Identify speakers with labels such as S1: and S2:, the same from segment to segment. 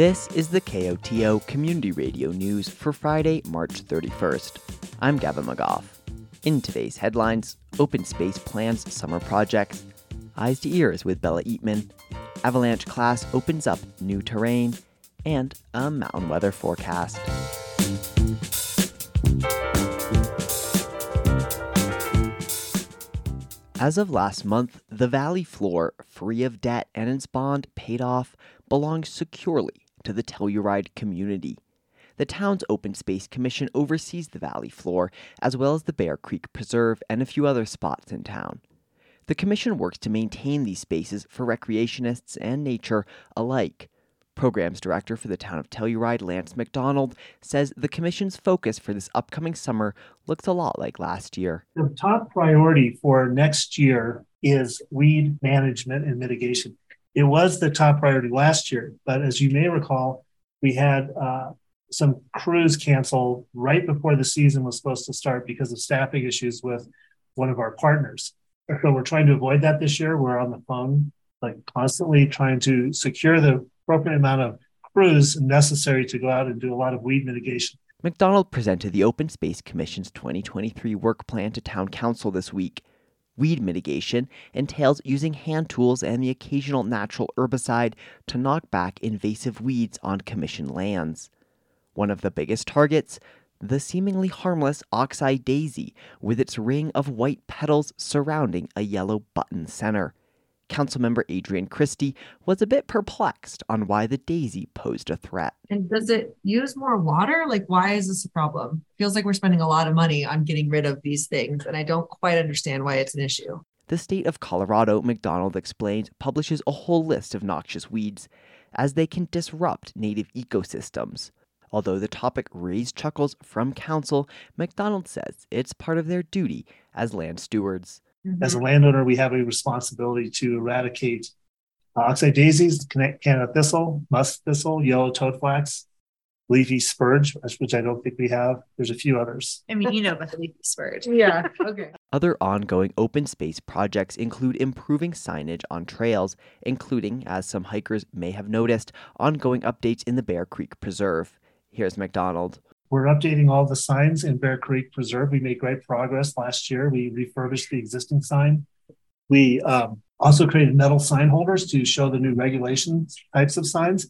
S1: This is the KOTO Community Radio News for Friday, March 31st. I'm Gavin McGough. In today's headlines, Open Space plans summer projects, Eyes to Ears with Bella Eatman, Avalanche class opens up new terrain, and a mountain weather forecast. As of last month, the Valley floor, free of debt and its bond paid off, belongs securely to the Telluride community. The town's Open Space Commission oversees the Valley floor, as well as the Bear Creek Preserve and a few other spots in town. The Commission works to maintain these spaces for recreationists and nature alike. Programs Director for the town of Telluride, Lance McDonald, says the Commission's focus for this upcoming summer looks a lot like last year.
S2: The top priority for next year is weed management and mitigation. It was the top priority last year, but as you may recall, we had uh, some crews canceled right before the season was supposed to start because of staffing issues with one of our partners. So we're trying to avoid that this year. We're on the phone, like constantly trying to secure the appropriate amount of crews necessary to go out and do a lot of weed mitigation.
S1: McDonald presented the Open Space Commission's 2023 work plan to Town Council this week. Weed mitigation entails using hand tools and the occasional natural herbicide to knock back invasive weeds on Commission lands. One of the biggest targets, the seemingly harmless oxeye daisy, with its ring of white petals surrounding a yellow button center. Councilmember Adrian Christie was a bit perplexed on why the daisy posed a threat.
S3: And does it use more water? Like, why is this a problem? Feels like we're spending a lot of money on getting rid of these things, and I don't quite understand why it's an issue.
S1: The state of Colorado, McDonald explains, publishes a whole list of noxious weeds as they can disrupt native ecosystems. Although the topic raised chuckles from council, McDonald says it's part of their duty as land stewards.
S2: Mm-hmm. As a landowner, we have a responsibility to eradicate oxeye daisies, Canada thistle, musk thistle, yellow toadflax, leafy spurge, which I don't think we have. There's a few others.
S4: I mean, you know about the leafy spurge.
S3: yeah. Okay.
S1: Other ongoing open space projects include improving signage on trails, including, as some hikers may have noticed, ongoing updates in the Bear Creek Preserve. Here's McDonald.
S2: We're updating all the signs in Bear Creek Preserve. We made great progress last year. We refurbished the existing sign. We um, also created metal sign holders to show the new regulation types of signs.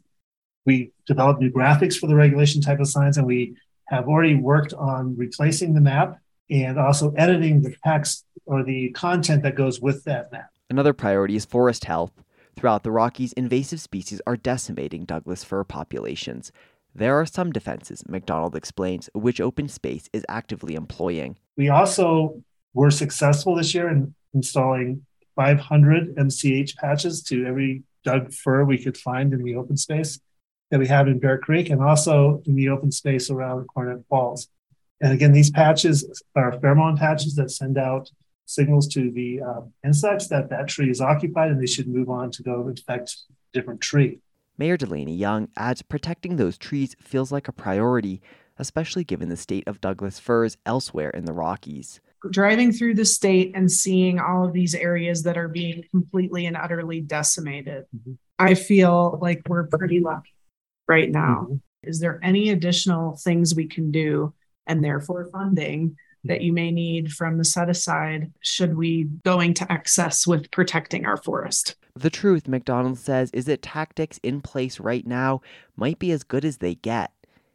S2: We developed new graphics for the regulation type of signs, and we have already worked on replacing the map and also editing the text or the content that goes with that map.
S1: Another priority is forest health. Throughout the Rockies, invasive species are decimating Douglas fir populations. There are some defenses, McDonald explains, which open space is actively employing.
S2: We also were successful this year in installing 500 MCH patches to every Doug fir we could find in the open space that we have in Bear Creek and also in the open space around Cornet Falls. And again, these patches are pheromone patches that send out signals to the uh, insects that that tree is occupied and they should move on to go infect different tree.
S1: Mayor Delaney Young adds protecting those trees feels like a priority, especially given the state of Douglas firs elsewhere in the Rockies.
S5: Driving through the state and seeing all of these areas that are being completely and utterly decimated, mm-hmm. I feel like we're pretty lucky right now. Mm-hmm. Is there any additional things we can do and therefore funding that you may need from the set aside should we going to excess with protecting our forest?
S1: The truth, McDonald says, is that tactics in place right now might be as good as they get.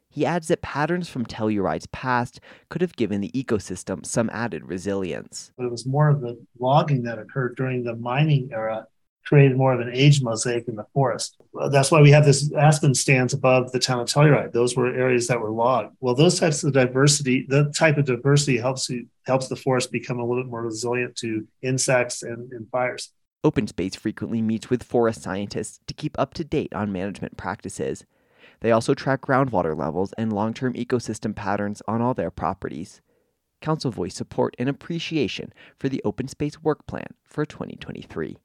S1: He adds that patterns from Telluride's past could have given the ecosystem some added resilience.
S2: But it was more of the logging that occurred during the mining era created more of an age mosaic in the forest. That's why we have this aspen stands above the town of Telluride. Those were areas that were logged. Well, those types of diversity, the type of diversity helps you, helps the forest become a little bit more resilient to insects and, and fires.
S1: Open Space frequently meets with forest scientists to keep up to date on management practices. They also track groundwater levels and long term ecosystem patterns on all their properties. Council voiced support and appreciation for the Open Space Work Plan for 2023.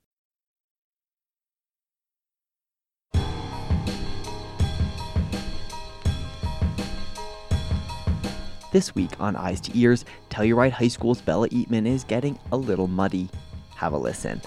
S1: This week on Eyes to Ears, Telluride High School's Bella Eatman is getting a little muddy. Have a listen.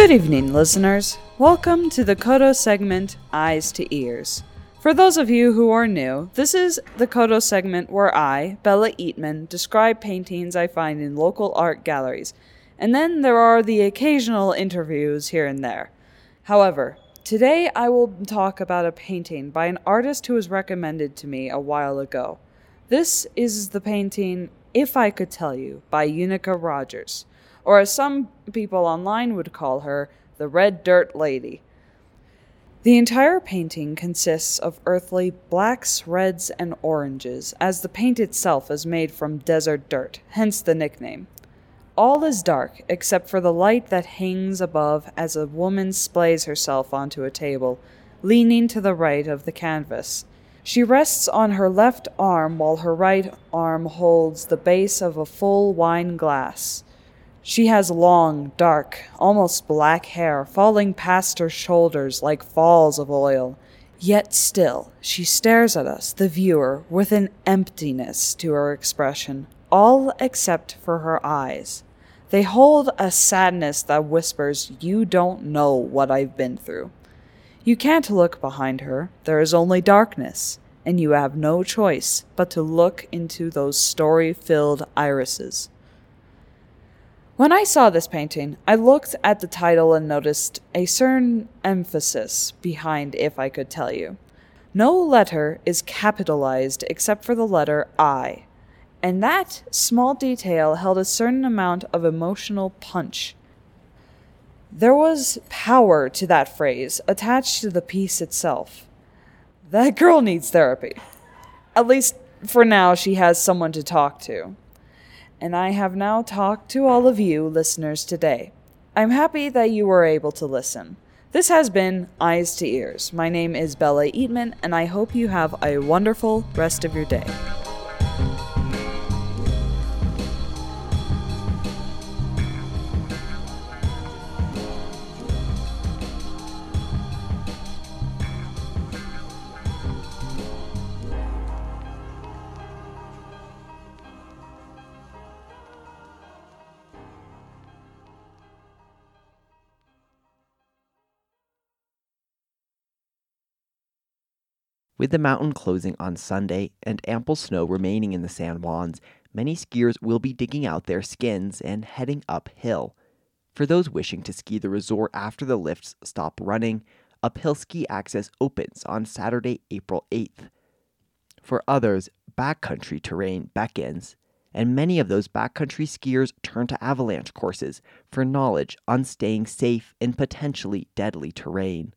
S4: Good evening, listeners. Welcome to the KOTO segment Eyes to Ears. For those of you who are new, this is the KOTO segment where I, Bella Eatman, describe paintings I find in local art galleries, and then there are the occasional interviews here and there. However, today I will talk about a painting by an artist who was recommended to me a while ago. This is the painting If I Could Tell You by Unica Rogers, or as some people online would call her, the Red Dirt Lady. The entire painting consists of earthly blacks, reds, and oranges, as the paint itself is made from desert dirt, hence the nickname. All is dark except for the light that hangs above as a woman splays herself onto a table, leaning to the right of the canvas. She rests on her left arm while her right arm holds the base of a full wine glass. She has long, dark, almost black hair falling past her shoulders like falls of oil. Yet still, she stares at us, the viewer, with an emptiness to her expression, all except for her eyes. They hold a sadness that whispers, You don't know what I've been through. You can't look behind her, there is only darkness, and you have no choice but to look into those story filled irises. When I saw this painting, I looked at the title and noticed a certain emphasis behind If I Could Tell You. No letter is capitalized except for the letter I, and that small detail held a certain amount of emotional punch. There was power to that phrase attached to the piece itself. That girl needs therapy. At least for now, she has someone to talk to and I have now talked to all of you listeners today. I'm happy that you were able to listen. This has been Eyes to Ears. My name is Bella Eatman, and I hope you have a wonderful rest of your day.
S1: With the mountain closing on Sunday and ample snow remaining in the San Juans, many skiers will be digging out their skins and heading uphill. For those wishing to ski the resort after the lifts stop running, uphill ski access opens on Saturday, April 8th. For others, backcountry terrain beckons, and many of those backcountry skiers turn to avalanche courses for knowledge on staying safe in potentially deadly terrain.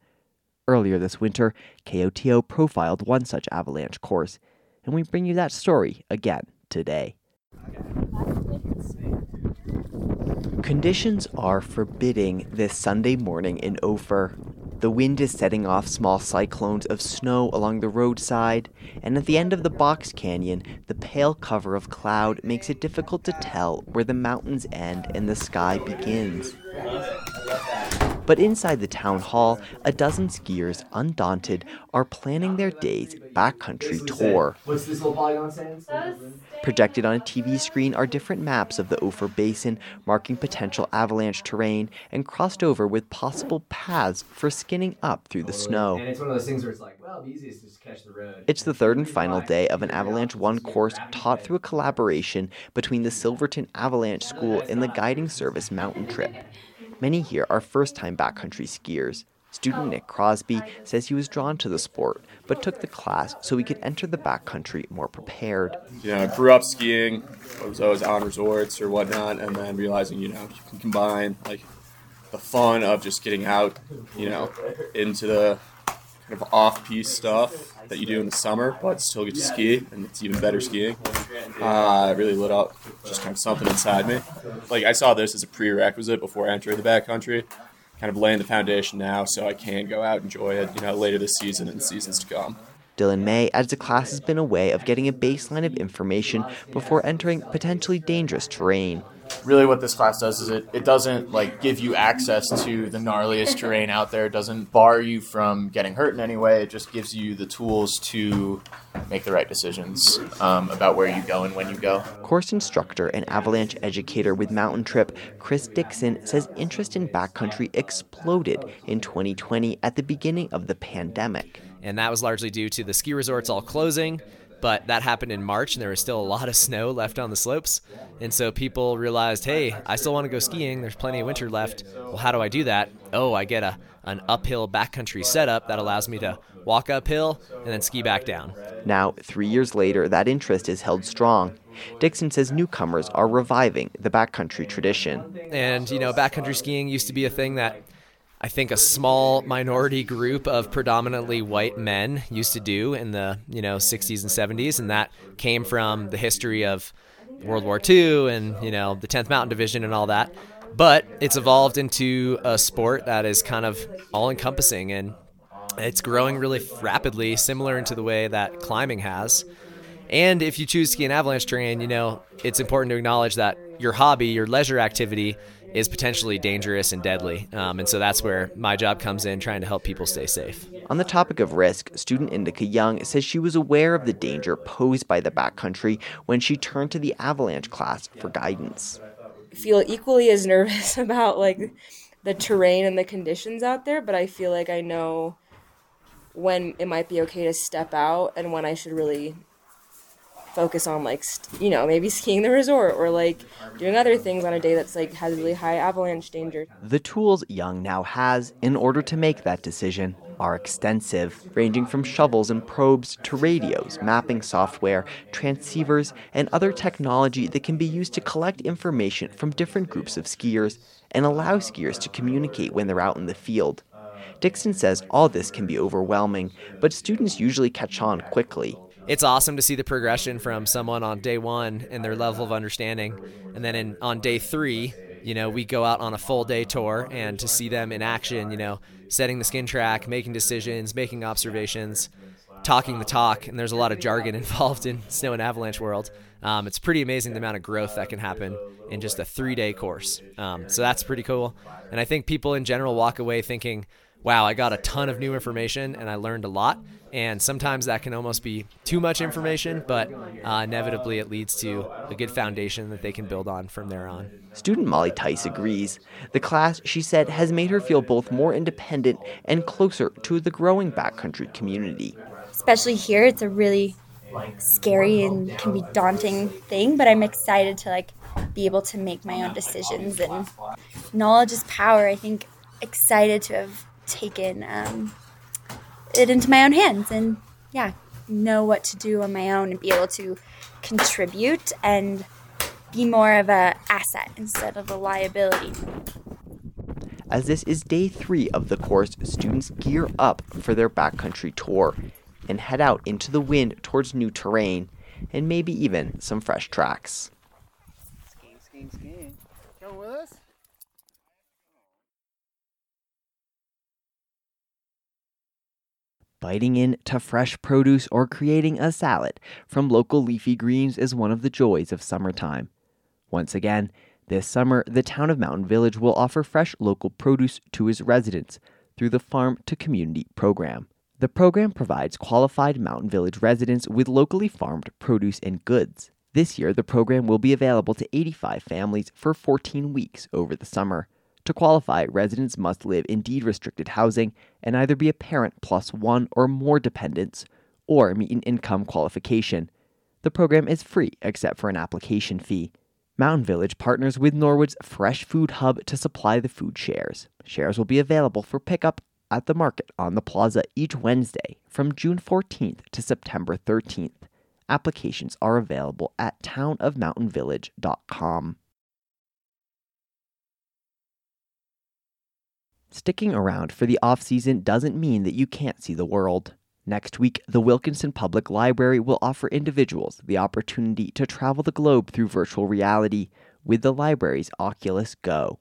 S1: Earlier this winter, KOTO profiled one such avalanche course, and we bring you that story again today. Conditions are forbidding this Sunday morning in Ophir. The wind is setting off small cyclones of snow along the roadside, and at the end of the box canyon, the pale cover of cloud makes it difficult to tell where the mountains end and the sky begins. But inside the town hall, a dozen skiers, undaunted, are planning their day's backcountry tour.
S6: What's this little polygon saying?
S1: Projected on a TV screen are different maps of the Ophir Basin, marking potential avalanche terrain, and crossed over with possible paths for skinning up through the snow.
S6: And it's one of those things where it's like, well, the easiest is to catch the road.
S1: It's the third and final day of an Avalanche One course taught through a collaboration between the Silverton Avalanche School and the Guiding Service Mountain Trip. Many here are first time backcountry skiers. Student Nick Crosby says he was drawn to the sport, but took the class so he could enter the backcountry more prepared.
S7: You know, I grew up skiing, I was always on resorts or whatnot, and then realizing, you know, you can combine like the fun of just getting out, you know, into the kind of off piste stuff that you do in the summer, but still get to ski, and it's even better skiing. Uh, it really lit up just kind of something inside me. Like I saw this as a prerequisite before entering the backcountry, kind of laying the foundation now so I can go out and enjoy it, you know, later this season and seasons to come.
S1: Dylan May adds the class has been a way of getting a baseline of information before entering potentially dangerous terrain.
S8: really what this class does is it, it doesn't like give you access to the gnarliest terrain out there it doesn't bar you from getting hurt in any way it just gives you the tools to make the right decisions um, about where you go and when you go.
S1: Course instructor and avalanche educator with Mountain Trip, Chris Dixon, says interest in backcountry exploded in 2020 at the beginning of the pandemic.
S9: And that was largely due to the ski resorts all closing, but that happened in March and there was still a lot of snow left on the slopes. And so people realized, hey, I still want to go skiing. There's plenty of winter left. Well, how do I do that? Oh, I get a an uphill backcountry setup that allows me to walk uphill and then ski back down.
S1: Now, three years later, that interest is held strong. Dixon says newcomers are reviving the backcountry tradition.
S9: And, you know, backcountry skiing used to be a thing that I think a small minority group of predominantly white men used to do in the, you know, 60s and 70s. And that came from the history of World War II and, you know, the 10th Mountain Division and all that but it's evolved into a sport that is kind of all encompassing and it's growing really rapidly, similar into the way that climbing has. And if you choose to ski and avalanche terrain, you know, it's important to acknowledge that your hobby, your leisure activity, is potentially dangerous and deadly. Um, and so that's where my job comes in, trying to help people stay safe.
S1: On the topic of risk, student Indica Young says she was aware of the danger posed by the backcountry when she turned to the avalanche class for guidance
S10: feel equally as nervous about like the terrain and the conditions out there, but I feel like I know when it might be okay to step out and when I should really focus on like st- you know maybe skiing the resort or like doing other things on a day that's like has really high avalanche danger.
S1: The tools Young now has in order to make that decision are extensive, ranging from shovels and probes to radios, mapping software, transceivers, and other technology that can be used to collect information from different groups of skiers and allow skiers to communicate when they're out in the field. Dixon says all this can be overwhelming, but students usually catch on quickly.
S9: It's awesome to see the progression from someone on day one and their level of understanding, and then in, on day three, you know, we go out on a full day tour and to see them in action, you know, setting the skin track, making decisions, making observations, talking the talk, and there's a lot of jargon involved in snow and avalanche world. Um, it's pretty amazing the amount of growth that can happen in just a three day course. Um, so that's pretty cool. And I think people in general walk away thinking, wow, I got a ton of new information and I learned a lot. And sometimes that can almost be too much information, but uh, inevitably it leads to a good foundation that they can build on from there on.
S1: Student Molly Tice agrees. The class, she said, has made her feel both more independent and closer to the growing backcountry community.
S11: Especially here, it's a really scary and can be daunting thing, but I'm excited to like be able to make my own decisions and knowledge is power. I think excited to have taken um, it into my own hands and yeah, know what to do on my own and be able to contribute and be more of a asset instead of a liability.
S1: As this is day three of the course, students gear up for their backcountry tour and head out into the wind towards new terrain and maybe even some fresh tracks. Skiing, skiing, skiing. Come with us? Biting into fresh produce or creating a salad from local leafy greens is one of the joys of summertime. Once again, this summer, the town of Mountain Village will offer fresh local produce to its residents through the Farm to Community program. The program provides qualified Mountain Village residents with locally farmed produce and goods. This year, the program will be available to 85 families for 14 weeks over the summer. To qualify, residents must live in deed restricted housing and either be a parent plus one or more dependents or meet an income qualification. The program is free except for an application fee. Mountain Village partners with Norwood's Fresh Food Hub to supply the food shares. Shares will be available for pickup at the market on the plaza each Wednesday from June 14th to September 13th. Applications are available at townofmountainvillage.com. Sticking around for the off season doesn't mean that you can't see the world. Next week, the Wilkinson Public Library will offer individuals the opportunity to travel the globe through virtual reality with the library's Oculus Go.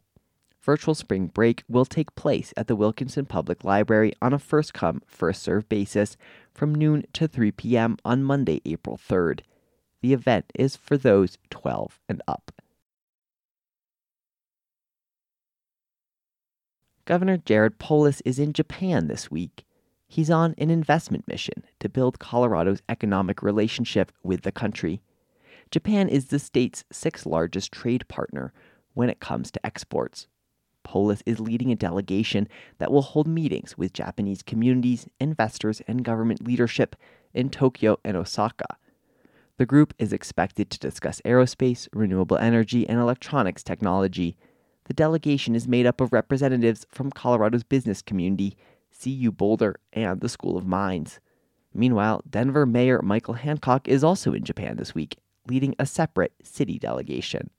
S1: Virtual spring break will take place at the Wilkinson Public Library on a first come, first served basis from noon to 3 p.m. on Monday, April 3rd. The event is for those 12 and up. Governor Jared Polis is in Japan this week. He's on an investment mission to build Colorado's economic relationship with the country. Japan is the state's sixth largest trade partner when it comes to exports. Polis is leading a delegation that will hold meetings with Japanese communities, investors, and government leadership in Tokyo and Osaka. The group is expected to discuss aerospace, renewable energy, and electronics technology. The delegation is made up of representatives from Colorado's business community, CU Boulder, and the School of Mines. Meanwhile, Denver Mayor Michael Hancock is also in Japan this week, leading a separate city delegation.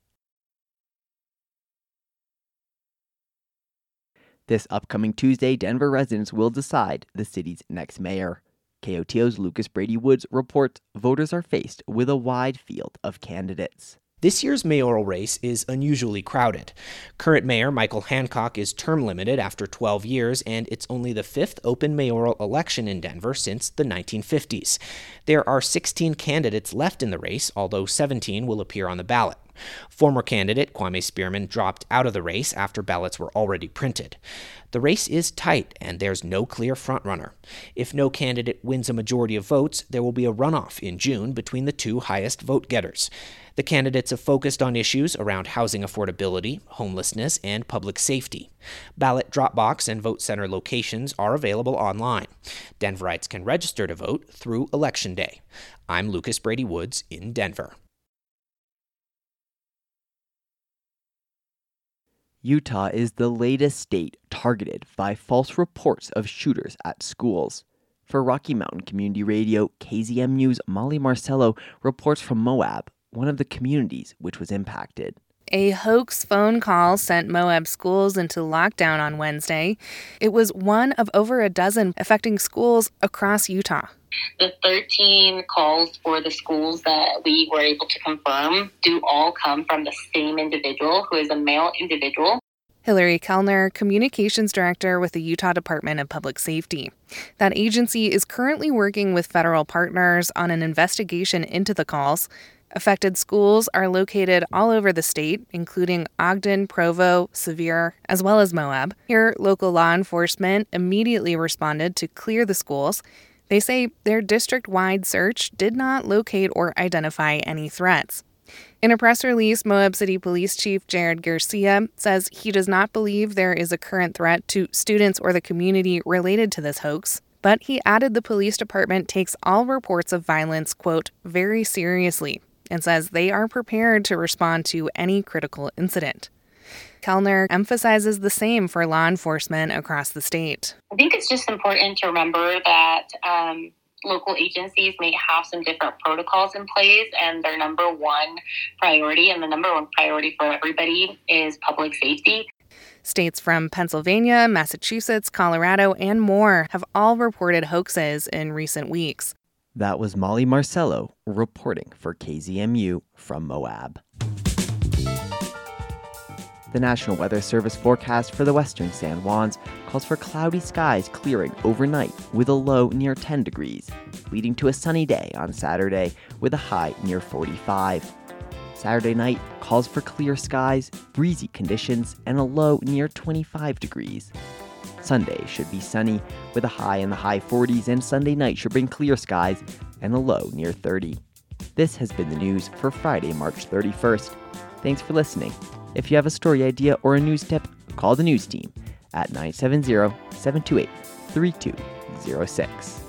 S1: This upcoming Tuesday, Denver residents will decide the city's next mayor. KOTO's Lucas Brady Woods reports voters are faced with a wide field of candidates.
S12: This year's mayoral race is unusually crowded. Current mayor Michael Hancock is term limited after 12 years, and it's only the fifth open mayoral election in Denver since the 1950s. There are 16 candidates left in the race, although 17 will appear on the ballot. Former candidate Kwame Spearman dropped out of the race after ballots were already printed. The race is tight and there's no clear frontrunner. If no candidate wins a majority of votes, there will be a runoff in June between the two highest vote getters. The candidates have focused on issues around housing affordability, homelessness, and public safety. Ballot drop box and vote center locations are available online. Denverites can register to vote through Election Day. I'm Lucas Brady Woods in Denver.
S1: Utah is the latest state targeted by false reports of shooters at schools. For Rocky Mountain Community Radio, KZMU's Molly Marcello reports from Moab, one of the communities which was impacted.
S13: A hoax phone call sent Moab schools into lockdown on Wednesday. It was one of over a dozen affecting schools across Utah.
S14: The 13 calls for the schools that we were able to confirm do all come from the same individual who is a male individual.
S13: Hillary Kellner, Communications Director with the Utah Department of Public Safety. That agency is currently working with federal partners on an investigation into the calls. Affected schools are located all over the state, including Ogden, Provo, Sevier, as well as Moab. Here, local law enforcement immediately responded to clear the schools. They say their district wide search did not locate or identify any threats. In a press release, Moab City Police Chief Jared Garcia says he does not believe there is a current threat to students or the community related to this hoax. But he added the police department takes all reports of violence, quote, very seriously, and says they are prepared to respond to any critical incident. Kellner emphasizes the same for law enforcement across the state.
S14: I think it's just important to remember that um, local agencies may have some different protocols in place, and their number one priority and the number one priority for everybody is public safety.
S13: States from Pennsylvania, Massachusetts, Colorado, and more have all reported hoaxes in recent weeks.
S1: That was Molly Marcello reporting for KZMU from Moab. The National Weather Service forecast for the western San Juans calls for cloudy skies clearing overnight with a low near 10 degrees, leading to a sunny day on Saturday with a high near 45. Saturday night calls for clear skies, breezy conditions, and a low near 25 degrees. Sunday should be sunny with a high in the high 40s, and Sunday night should bring clear skies and a low near 30. This has been the news for Friday, March 31st. Thanks for listening. If you have a story idea or a news tip, call the news team at 970 728 3206.